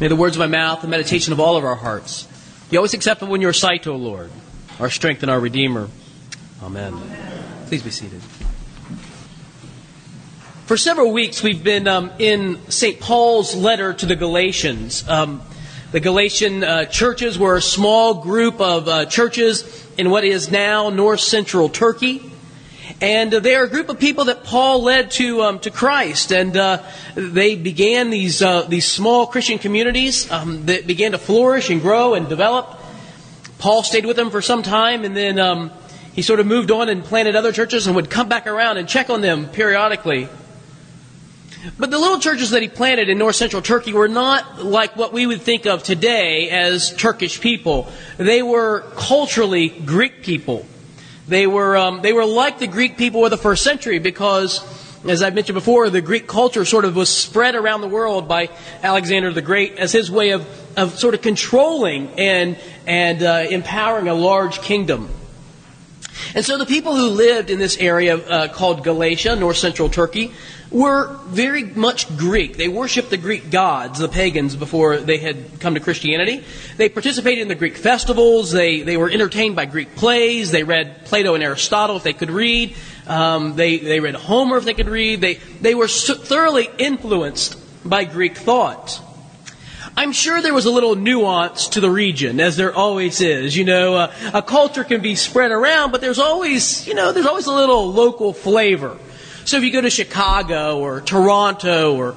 May the words of my mouth, the meditation of all of our hearts, be always acceptable in your sight, O Lord, our strength and our Redeemer. Amen. Please be seated. For several weeks, we've been um, in St. Paul's letter to the Galatians. Um, the Galatian uh, churches were a small group of uh, churches in what is now north central Turkey. And uh, they are a group of people that Paul led to um, to Christ, and uh, they began these uh, these small Christian communities um, that began to flourish and grow and develop. Paul stayed with them for some time, and then um, he sort of moved on and planted other churches, and would come back around and check on them periodically. But the little churches that he planted in north central Turkey were not like what we would think of today as Turkish people. They were culturally Greek people. They were, um, they were like the Greek people of the first century because, as I've mentioned before, the Greek culture sort of was spread around the world by Alexander the Great as his way of, of sort of controlling and, and uh, empowering a large kingdom. And so the people who lived in this area uh, called Galatia, north central Turkey, were very much Greek. They worshiped the Greek gods, the pagans, before they had come to Christianity. They participated in the Greek festivals. They, they were entertained by Greek plays. They read Plato and Aristotle if they could read. Um, they, they read Homer if they could read. They, they were thoroughly influenced by Greek thought. I'm sure there was a little nuance to the region, as there always is. You know, uh, a culture can be spread around, but there's always, you know, there's always a little local flavor. So if you go to Chicago or Toronto or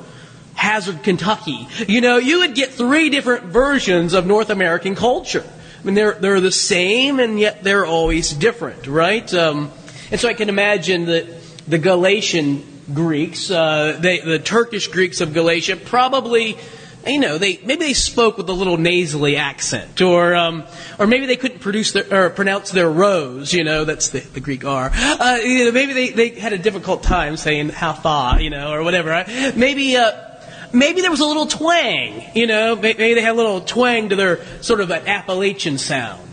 Hazard, Kentucky, you know, you would get three different versions of North American culture. I mean, they're, they're the same and yet they're always different, right? Um, and so I can imagine that the Galatian Greeks, uh, they, the Turkish Greeks of Galatia, probably you know, they maybe they spoke with a little nasally accent, or um, or maybe they couldn't produce their, or pronounce their rose. You know, that's the, the Greek R. Uh, you know, maybe they, they had a difficult time saying far, you know, or whatever. Maybe. Uh, maybe there was a little twang, you know, maybe they had a little twang to their sort of an Appalachian sound.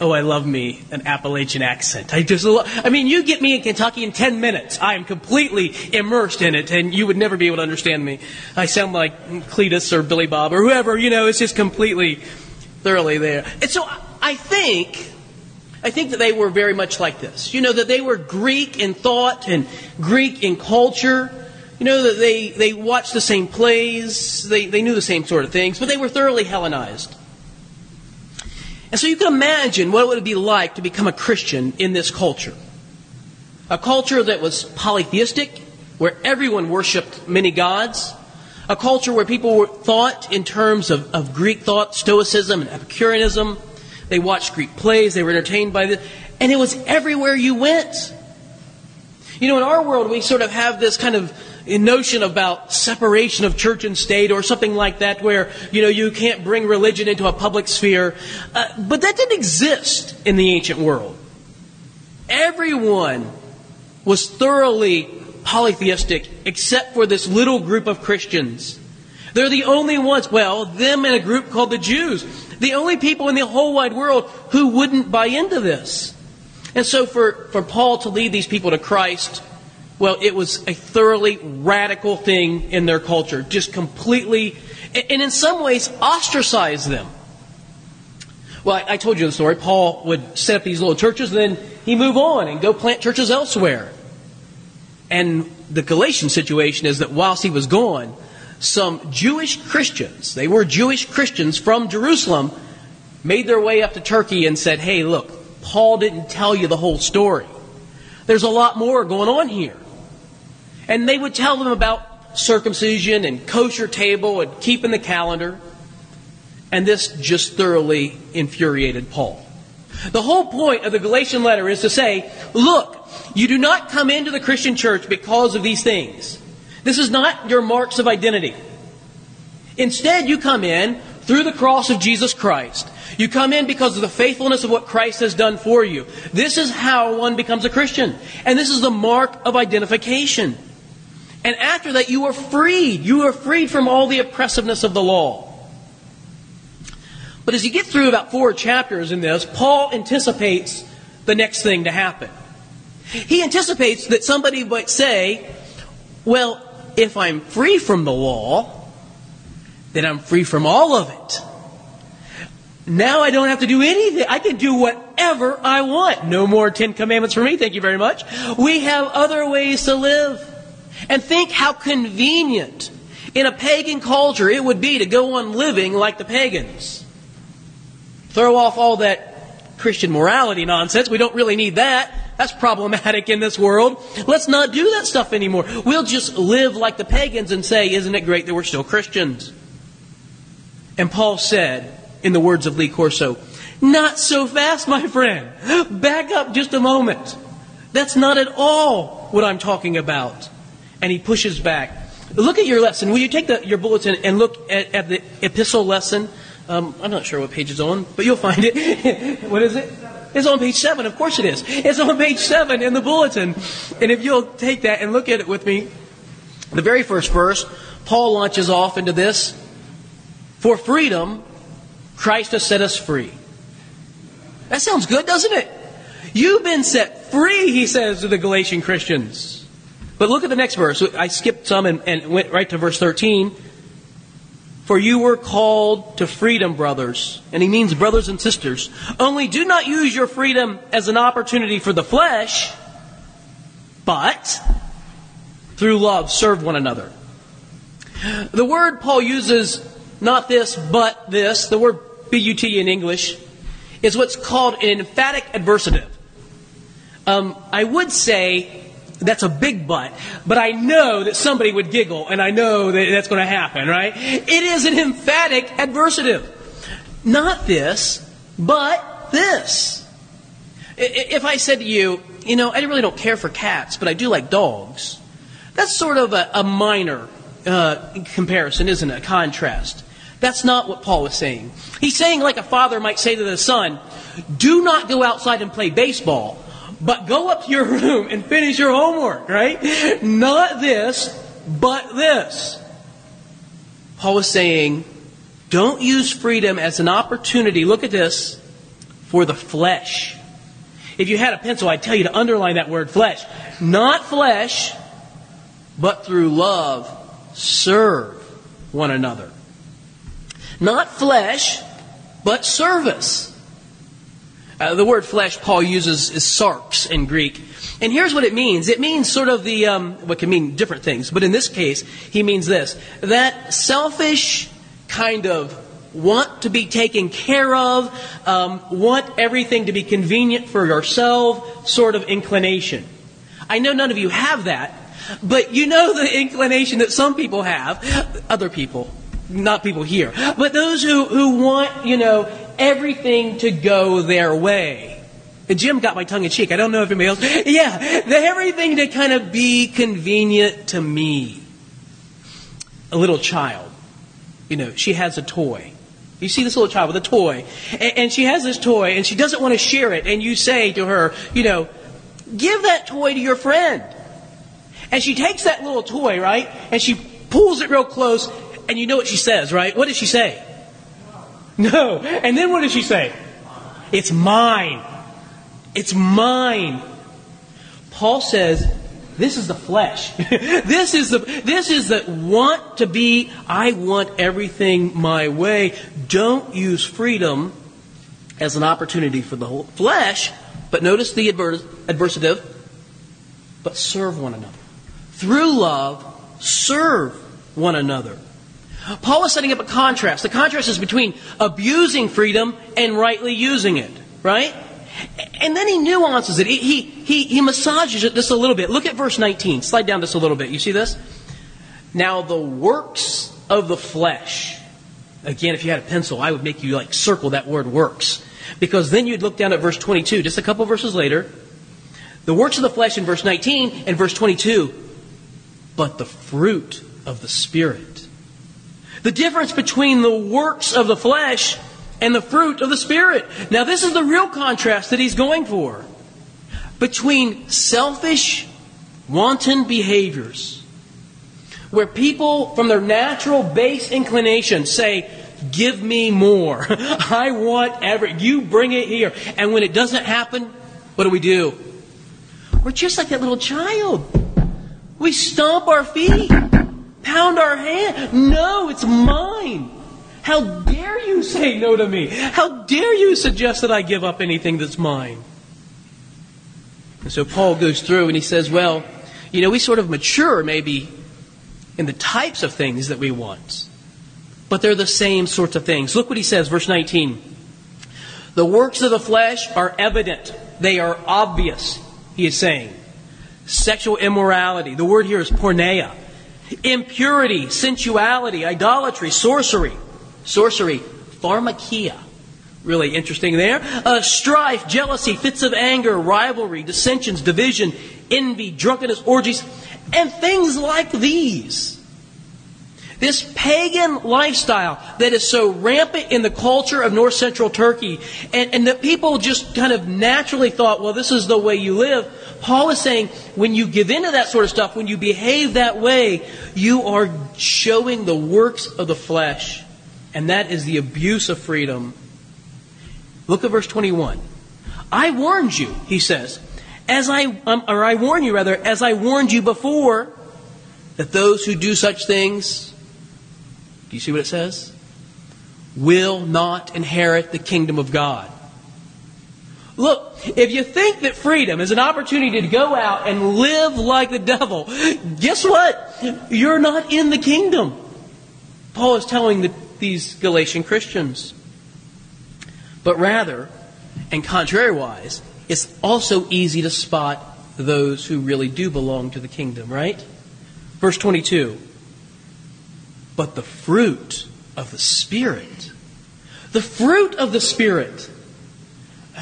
Oh, I love me an Appalachian accent. I just, lo- I mean, you get me in Kentucky in 10 minutes. I am completely immersed in it, and you would never be able to understand me. I sound like Cletus or Billy Bob or whoever, you know, it's just completely, thoroughly there. And so I think, I think that they were very much like this. You know, that they were Greek in thought and Greek in culture. You know, that they, they watched the same plays, they, they knew the same sort of things, but they were thoroughly Hellenized. And so you can imagine what it would be like to become a Christian in this culture. A culture that was polytheistic, where everyone worshiped many gods. A culture where people thought in terms of, of Greek thought, Stoicism and Epicureanism. They watched Greek plays, they were entertained by this. And it was everywhere you went. You know, in our world, we sort of have this kind of notion about separation of church and state or something like that where, you know, you can't bring religion into a public sphere. Uh, but that didn't exist in the ancient world. Everyone was thoroughly polytheistic except for this little group of Christians. They're the only ones, well, them and a group called the Jews, the only people in the whole wide world who wouldn't buy into this. And so for, for Paul to lead these people to Christ, well, it was a thoroughly radical thing in their culture, just completely, and in some ways, ostracized them. Well, I told you the story. Paul would set up these little churches, and then he'd move on and go plant churches elsewhere. And the Galatian situation is that whilst he was gone, some Jewish Christians, they were Jewish Christians from Jerusalem, made their way up to Turkey and said, hey, look, Paul didn't tell you the whole story. There's a lot more going on here. And they would tell them about circumcision and kosher table and keeping the calendar. And this just thoroughly infuriated Paul. The whole point of the Galatian letter is to say, look, you do not come into the Christian church because of these things. This is not your marks of identity. Instead, you come in through the cross of Jesus Christ. You come in because of the faithfulness of what Christ has done for you. This is how one becomes a Christian. And this is the mark of identification. And after that, you are freed. You are freed from all the oppressiveness of the law. But as you get through about four chapters in this, Paul anticipates the next thing to happen. He anticipates that somebody might say, well, if I'm free from the law, then I'm free from all of it. Now I don't have to do anything. I can do whatever I want. No more Ten Commandments for me, thank you very much. We have other ways to live. And think how convenient in a pagan culture it would be to go on living like the pagans. Throw off all that Christian morality nonsense. We don't really need that. That's problematic in this world. Let's not do that stuff anymore. We'll just live like the pagans and say, isn't it great that we're still Christians? And Paul said, in the words of Lee Corso, not so fast, my friend. Back up just a moment. That's not at all what I'm talking about. And he pushes back. Look at your lesson. Will you take the, your bulletin and look at, at the epistle lesson? Um, I'm not sure what page it's on, but you'll find it. what is it? It's on page seven. Of course it is. It's on page seven in the bulletin. And if you'll take that and look at it with me, the very first verse, Paul launches off into this. For freedom, Christ has set us free. That sounds good, doesn't it? You've been set free, he says to the Galatian Christians. But look at the next verse. I skipped some and, and went right to verse 13. For you were called to freedom, brothers. And he means brothers and sisters. Only do not use your freedom as an opportunity for the flesh, but through love serve one another. The word Paul uses, not this, but this, the word but in English, is what's called an emphatic adversative. Um, I would say that's a big but. But I know that somebody would giggle, and I know that that's going to happen, right? It is an emphatic adversative. Not this, but this. If I said to you, you know, I really don't care for cats, but I do like dogs, that's sort of a, a minor uh, comparison, isn't it? A contrast. That's not what Paul is saying. He's saying, like a father might say to the son, do not go outside and play baseball but go up to your room and finish your homework, right? Not this, but this. Paul was saying, don't use freedom as an opportunity, look at this, for the flesh. If you had a pencil, I'd tell you to underline that word flesh. Not flesh, but through love, serve one another. Not flesh, but service. Uh, the word flesh Paul uses is sarx in Greek. And here's what it means. It means sort of the, um, what can mean different things, but in this case, he means this. That selfish kind of want to be taken care of, um, want everything to be convenient for yourself sort of inclination. I know none of you have that, but you know the inclination that some people have, other people, not people here, but those who, who want, you know, everything to go their way. Jim got my tongue in cheek. I don't know if anybody else. Yeah, the everything to kind of be convenient to me. A little child, you know, she has a toy. You see this little child with a toy, and, and she has this toy, and she doesn't want to share it, and you say to her, you know, give that toy to your friend. And she takes that little toy, right, and she pulls it real close, and you know what she says, right? What does she say? No. And then what does she say? It's mine. It's mine. Paul says, this is the flesh. this is the this is the want to be I want everything my way. Don't use freedom as an opportunity for the whole flesh, but notice the adversative, but serve one another. Through love, serve one another. Paul is setting up a contrast. The contrast is between abusing freedom and rightly using it, right? And then he nuances it. He, he, he, he massages it just a little bit. Look at verse 19. Slide down just a little bit. You see this? Now the works of the flesh. Again, if you had a pencil, I would make you like circle that word works. Because then you'd look down at verse 22, just a couple verses later. The works of the flesh in verse 19 and verse 22. But the fruit of the Spirit the difference between the works of the flesh and the fruit of the Spirit. Now, this is the real contrast that he's going for between selfish, wanton behaviors, where people, from their natural base inclination, say, Give me more. I want every. You bring it here. And when it doesn't happen, what do we do? We're just like that little child. We stomp our feet. Pound our hand. No, it's mine. How dare you say no to me? How dare you suggest that I give up anything that's mine? And so Paul goes through and he says, well, you know, we sort of mature maybe in the types of things that we want, but they're the same sorts of things. Look what he says, verse 19. The works of the flesh are evident, they are obvious, he is saying. Sexual immorality, the word here is porneia. Impurity, sensuality, idolatry, sorcery, sorcery, pharmakia, really interesting there. Uh, strife, jealousy, fits of anger, rivalry, dissensions, division, envy, drunkenness, orgies, and things like these. This pagan lifestyle that is so rampant in the culture of north central Turkey, and, and that people just kind of naturally thought, well, this is the way you live. Paul is saying when you give into that sort of stuff, when you behave that way, you are showing the works of the flesh. And that is the abuse of freedom Look at verse 21. I warned you, he says, as I, um, or I warn you rather, as I warned you before, that those who do such things, do you see what it says? Will not inherit the kingdom of God. Look, if you think that freedom is an opportunity to go out and live like the devil, guess what? You're not in the kingdom. Paul is telling the, these Galatian Christians but rather, and contrariwise, it's also easy to spot those who really do belong to the kingdom, right? Verse 22 But the fruit of the Spirit, the fruit of the Spirit.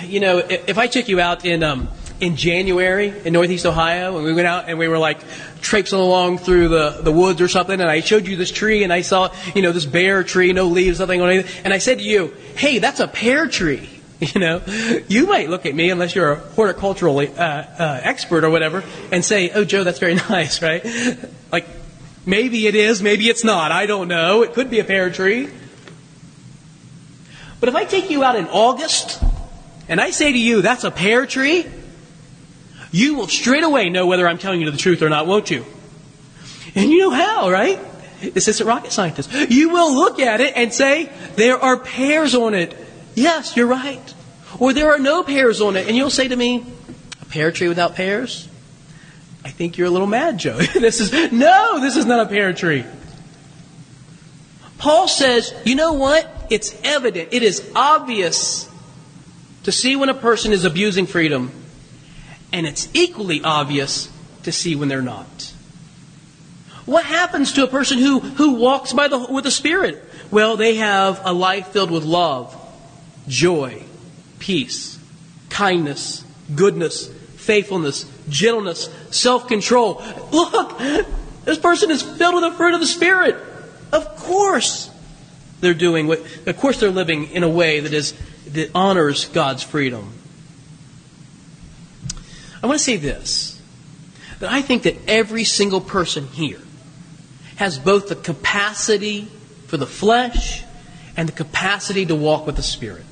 You know, if I took you out in, um, in January in Northeast Ohio, and we went out and we were like traipsing along through the, the woods or something, and I showed you this tree, and I saw, you know, this bare tree, no leaves, nothing on it, and I said to you, hey, that's a pear tree. You know, you might look at me, unless you're a horticultural uh, uh, expert or whatever, and say, oh, Joe, that's very nice, right? like, maybe it is, maybe it's not. I don't know. It could be a pear tree. But if I take you out in August, and I say to you, that's a pear tree, you will straight away know whether I'm telling you the truth or not, won't you? And you know how, right? Assistant rocket scientist. You will look at it and say, there are pears on it. Yes, you're right. Or there are no pears on it. And you'll say to me, a pear tree without pears? I think you're a little mad, Joe. this is, no, this is not a pear tree. Paul says, you know what? It's evident. It is obvious to see when a person is abusing freedom and it's equally obvious to see when they're not. What happens to a person who, who walks by the, with the Spirit? Well, they have a life filled with love, joy, peace, kindness, goodness, faithfulness, gentleness, self control. Look, this person is filled with the fruit of the Spirit. Of course, they're doing what, of course, they're living in a way that is, that honors God's freedom. I want to say this that I think that every single person here has both the capacity for the flesh and the capacity to walk with the Spirit.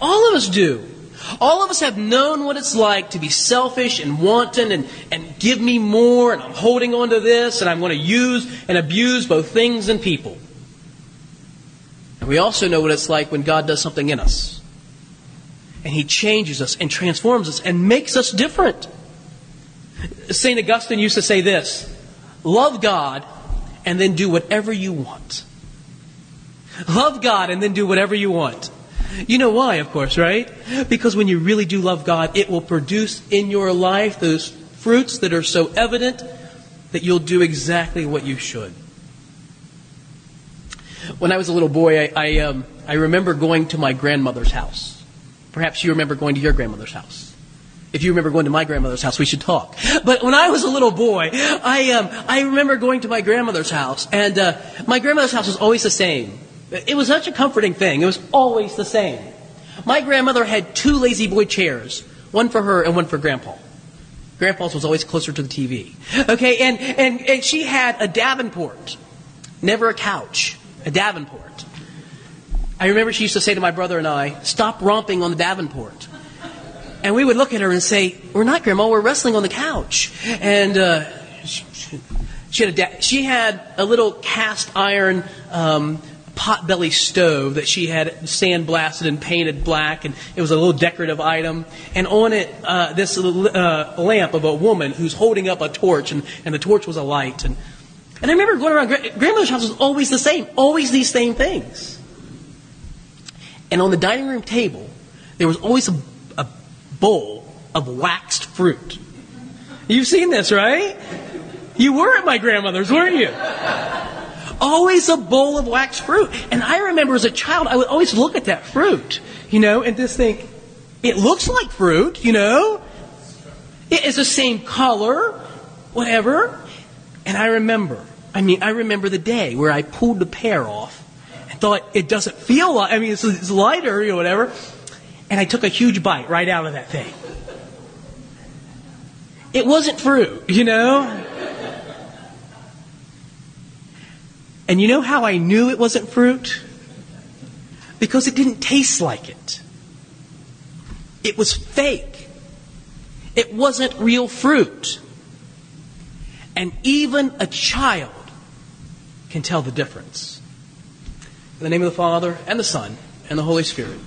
All of us do. All of us have known what it's like to be selfish and wanton and, and give me more and I'm holding on to this and I'm going to use and abuse both things and people. And we also know what it's like when God does something in us and He changes us and transforms us and makes us different. St. Augustine used to say this love God and then do whatever you want. Love God and then do whatever you want. You know why, of course, right? Because when you really do love God, it will produce in your life those fruits that are so evident that you'll do exactly what you should. When I was a little boy, I, I, um, I remember going to my grandmother's house. Perhaps you remember going to your grandmother's house. If you remember going to my grandmother's house, we should talk. But when I was a little boy, I, um, I remember going to my grandmother's house, and uh, my grandmother's house was always the same. It was such a comforting thing. It was always the same. My grandmother had two La-Z-Boy chairs, one for her and one for Grandpa. Grandpa's was always closer to the TV. Okay, and, and, and she had a Davenport, never a couch, a Davenport. I remember she used to say to my brother and I, Stop romping on the Davenport. And we would look at her and say, We're not, Grandma, we're wrestling on the couch. And uh, she, She had a, she had a little cast iron um, potbelly stove that she had sandblasted and painted black, and it was a little decorative item. And on it, uh, this uh, lamp of a woman who's holding up a torch, and, and the torch was a light. And, and I remember going around, grandmother's house was always the same, always these same things. And on the dining room table, there was always a, a bowl of waxed fruit. You've seen this, right? You were at my grandmother's, weren't you? always a bowl of waxed fruit. And I remember as a child, I would always look at that fruit, you know, and just think, it looks like fruit, you know. It is the same color, whatever. And I remember, I mean, I remember the day where I pulled the pear off and thought it doesn't feel like, I mean, it's, it's lighter, or whatever. And I took a huge bite right out of that thing. It wasn't fruit, you know? And you know how I knew it wasn't fruit? Because it didn't taste like it. It was fake. It wasn't real fruit. And even a child can tell the difference. In the name of the Father, and the Son, and the Holy Spirit.